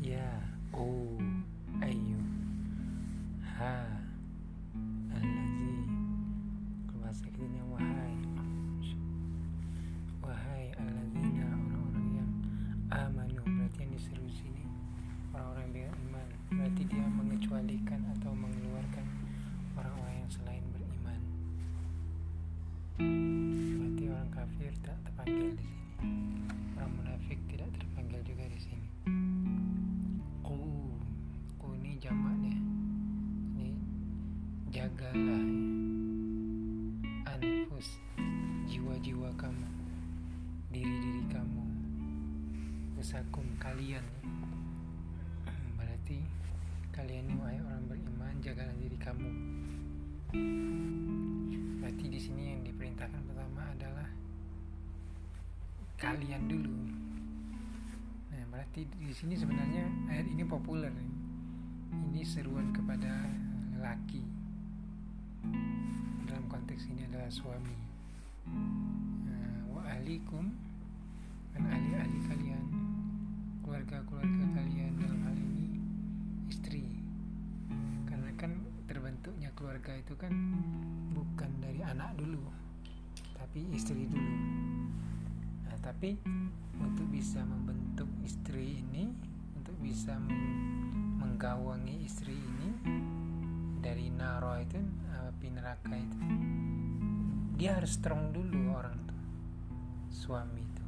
Ya, oh, ayo, ha, wahai, wahai orang-orang yang amanu berarti yang diseru sini orang-orang beriman berarti dia mengecualikan atau mengeluarkan orang-orang yang selain beriman berarti orang kafir terpanggil di sini. Orang munafik tidak terpanggil juga di sini. Ku ku ini jamaknya ini jagalah anfus jiwa-jiwa kamu diri-diri kamu. Usakum kalian. Hmm, berarti kalian ini wahai orang beriman jagalah diri kamu. Berarti di sini yang diperintahkan pertama adalah kalian dulu. Nah berarti di sini sebenarnya ayat ini populer ini seruan kepada lelaki. Dalam konteks ini adalah suami. Nah, wa ahlikum dan ahli-ahli kalian keluarga-keluarga kalian dalam hal ini istri. Karena kan terbentuknya keluarga itu kan bukan dari anak dulu tapi istri dulu tapi untuk bisa membentuk istri ini untuk bisa menggawangi istri ini dari naro itu api neraka itu dia harus strong dulu orang tuh suami itu.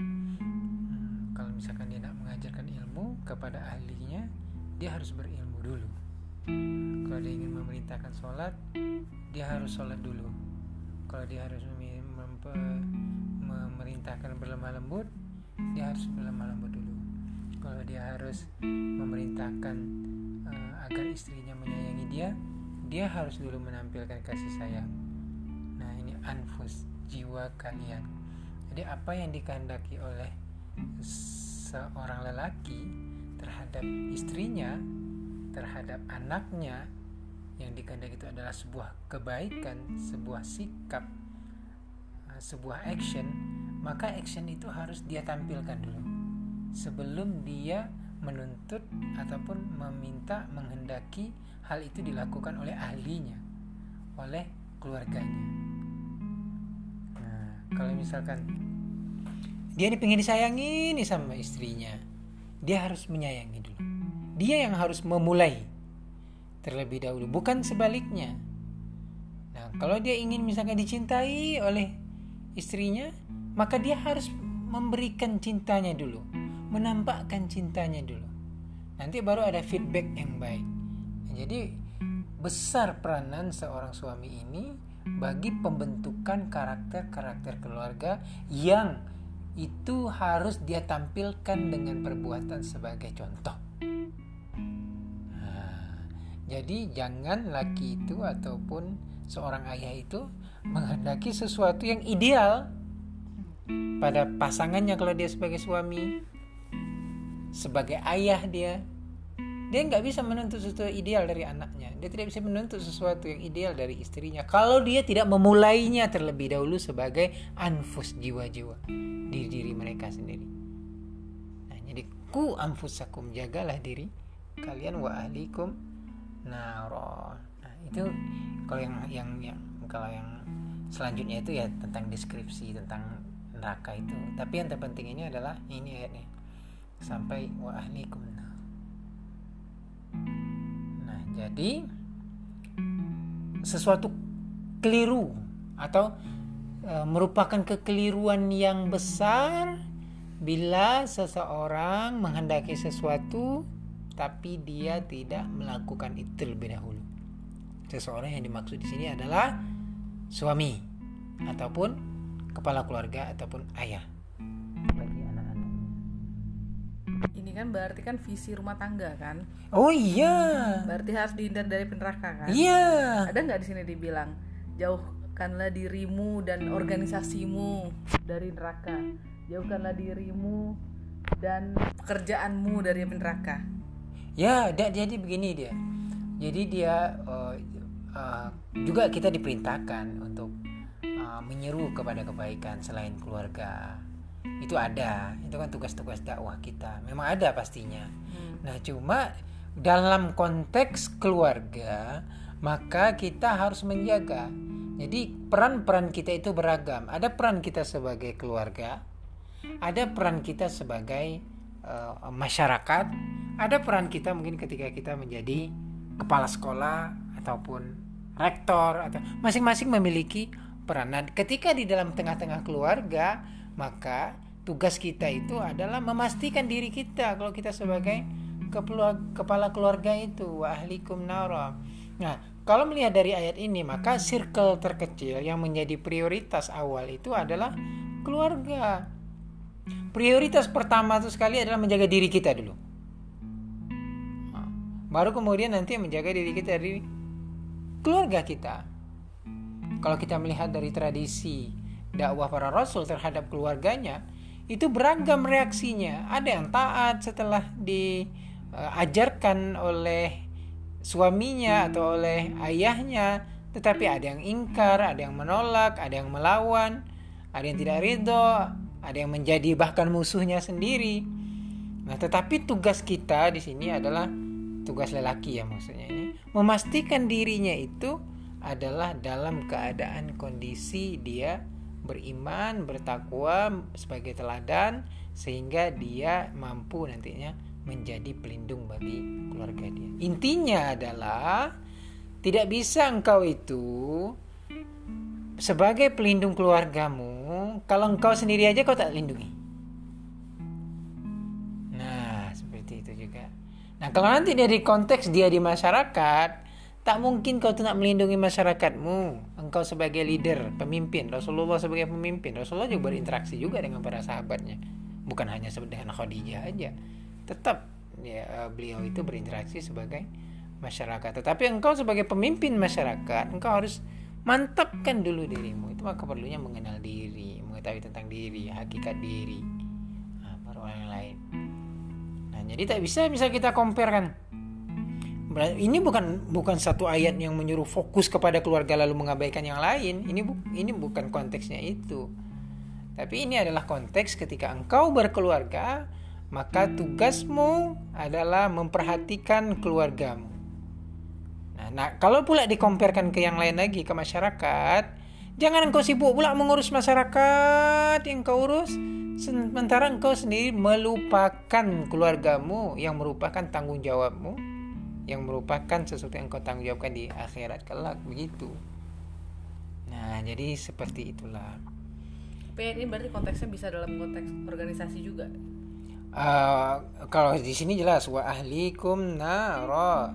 Hmm, kalau misalkan dia nak mengajarkan ilmu kepada ahlinya dia harus berilmu dulu. Kalau dia ingin memerintahkan sholat dia harus sholat dulu. Kalau dia harus memerintahkan berlemah lembut dia harus berlemah lembut dulu. Kalau dia harus memerintahkan uh, agar istrinya menyayangi dia dia harus dulu menampilkan kasih sayang. Nah ini anfus jiwa kalian. Jadi apa yang dikehendaki oleh seorang lelaki terhadap istrinya terhadap anaknya yang dikehendaki itu adalah sebuah kebaikan sebuah sikap uh, sebuah action maka action itu harus dia tampilkan dulu. Sebelum dia menuntut ataupun meminta menghendaki hal itu dilakukan oleh ahlinya oleh keluarganya. Nah kalau misalkan dia ini pengen disayangi nih sama istrinya dia harus menyayangi dulu. Dia yang harus memulai terlebih dahulu bukan sebaliknya. Nah kalau dia ingin misalkan dicintai oleh istrinya maka dia harus memberikan cintanya dulu, menampakkan cintanya dulu. Nanti baru ada feedback yang baik. Jadi besar peranan seorang suami ini bagi pembentukan karakter-karakter keluarga yang itu harus dia tampilkan dengan perbuatan sebagai contoh. Nah, jadi jangan laki itu ataupun seorang ayah itu menghendaki sesuatu yang ideal pada pasangannya kalau dia sebagai suami sebagai ayah dia dia nggak bisa menuntut sesuatu ideal dari anaknya. Dia tidak bisa menuntut sesuatu yang ideal dari istrinya. Kalau dia tidak memulainya terlebih dahulu sebagai anfus jiwa-jiwa di diri mereka sendiri. Nah jadi ku anfusakum jagalah diri kalian. Wa ahlikum naron. Nah itu kalau yang yang yang kalau yang selanjutnya itu ya tentang deskripsi tentang neraka itu. Tapi yang terpenting ini adalah ini ayatnya. Sampai wa ahlikum. Nah jadi sesuatu keliru atau e, merupakan kekeliruan yang besar bila seseorang menghendaki sesuatu tapi dia tidak melakukan itu terlebih dahulu. Seseorang yang dimaksud di sini adalah suami ataupun kepala keluarga ataupun ayah bagi anak-anaknya. Ini kan berarti kan visi rumah tangga kan? Oh iya. Berarti harus dihindar dari neraka kan? Iya. Ada nggak di sini dibilang jauhkanlah dirimu dan organisasimu dari neraka, jauhkanlah dirimu dan pekerjaanmu dari neraka. Ya, jadi begini dia. Jadi dia uh, uh, juga kita diperintahkan untuk uh, menyeru kepada kebaikan selain keluarga. Itu ada itu kan tugas-tugas dakwah kita. Memang ada pastinya. Hmm. nah cuma dalam konteks keluarga maka kita harus menjaga. Jadi peran-peran kita itu beragam. Ada peran kita sebagai keluarga ada peran kita sebagai uh, masyarakat ada peran kita mungkin ketika kita menjadi kepala sekolah ataupun rektor atau masing-masing memiliki peranan ketika di dalam tengah-tengah keluarga maka tugas kita itu adalah memastikan diri kita kalau kita sebagai kepala keluarga itu wa ahlikum nah kalau melihat dari ayat ini maka circle terkecil yang menjadi prioritas awal itu adalah keluarga. Prioritas pertama itu sekali adalah menjaga diri kita dulu. Nah, baru kemudian nanti menjaga diri kita dari keluarga kita. Kalau kita melihat dari tradisi dakwah para rasul terhadap keluarganya, itu beragam reaksinya. Ada yang taat setelah diajarkan oleh suaminya atau oleh ayahnya, tetapi ada yang ingkar, ada yang menolak, ada yang melawan, ada yang tidak ridho, ada yang menjadi bahkan musuhnya sendiri. Nah, tetapi tugas kita di sini adalah tugas lelaki ya maksudnya ini, memastikan dirinya itu adalah dalam keadaan kondisi dia beriman, bertakwa sebagai teladan sehingga dia mampu nantinya menjadi pelindung bagi keluarga dia. Intinya adalah tidak bisa engkau itu sebagai pelindung keluargamu kalau engkau sendiri aja kau tak lindungi. Nah, seperti itu juga. Nah, kalau nanti dari konteks dia di masyarakat, tak mungkin kau tuh nak melindungi masyarakatmu. Engkau sebagai leader, pemimpin, Rasulullah sebagai pemimpin, Rasulullah juga berinteraksi juga dengan para sahabatnya. Bukan hanya dengan Khadijah aja tetap ya eh, beliau itu berinteraksi sebagai masyarakat. Tetapi engkau sebagai pemimpin masyarakat, engkau harus mantapkan dulu dirimu. Itu maka perlunya mengenal diri, mengetahui tentang diri, hakikat diri. Nah, baru orang lain. Nah, jadi tak bisa bisa kita compare kan. Ini bukan bukan satu ayat yang menyuruh fokus kepada keluarga lalu mengabaikan yang lain. Ini bu, ini bukan konteksnya itu. Tapi ini adalah konteks ketika engkau berkeluarga, maka tugasmu adalah memperhatikan keluargamu. Nah, nah kalau pula dikomparkan ke yang lain lagi ke masyarakat, jangan engkau sibuk pula mengurus masyarakat yang kau urus, sementara engkau sendiri melupakan keluargamu yang merupakan tanggung jawabmu, yang merupakan sesuatu yang kau tanggung jawabkan di akhirat kelak begitu. Nah, jadi seperti itulah. Tapi ini berarti konteksnya bisa dalam konteks organisasi juga. Uh, kalau di sini jelas wa ahlikum naro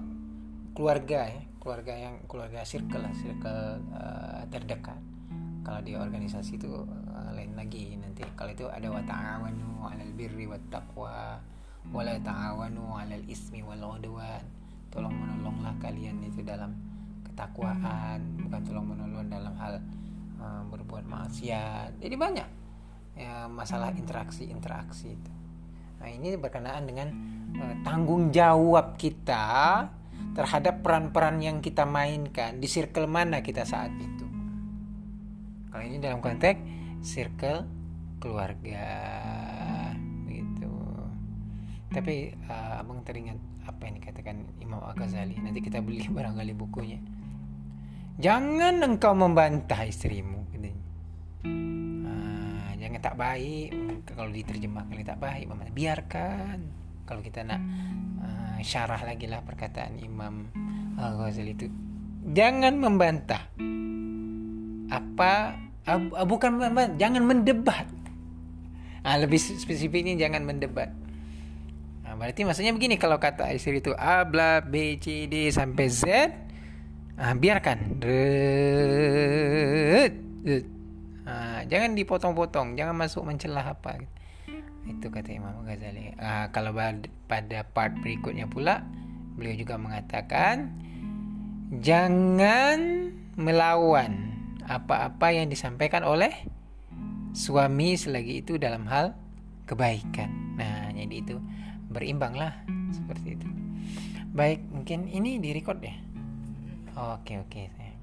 keluarga ya keluarga yang keluarga circle lah circle uh, terdekat kalau di organisasi itu uh, lain lagi nanti kalau itu ada wa ta'awanu 'alal birri wat taqwa wa la ta'awanu 'alal ismi wal udwan tolong menolonglah kalian itu dalam ketakwaan bukan tolong menolong dalam hal uh, berbuat maksiat jadi banyak ya masalah interaksi interaksi itu Nah, ini berkenaan dengan uh, tanggung jawab kita terhadap peran-peran yang kita mainkan di circle mana kita saat itu. Kalau ini dalam konteks circle keluarga gitu. Tapi uh, abang teringat apa yang dikatakan Imam Al-Ghazali. Nanti kita beli barangkali bukunya. Jangan engkau membantah istrimu, katanya. Yang tak baik. Kalau diterjemahkan tak baik biarkan. Kalau kita nak uh, syarah lagi lah perkataan Imam Al Ghazali itu jangan membantah. Apa uh, bukan membantah jangan mendebat. Uh, lebih spesifiknya jangan mendebat berarti maksudnya begini kalau kata istri itu A bla B C D sampai Z uh, biarkan Nah, jangan dipotong-potong, jangan masuk mencelah apa. Itu kata Imam Ghazali. Nah, kalau pada part berikutnya pula, beliau juga mengatakan jangan melawan apa-apa yang disampaikan oleh suami selagi itu dalam hal kebaikan. Nah, jadi itu berimbang lah seperti itu. Baik mungkin ini di record ya? Oke oke sayang.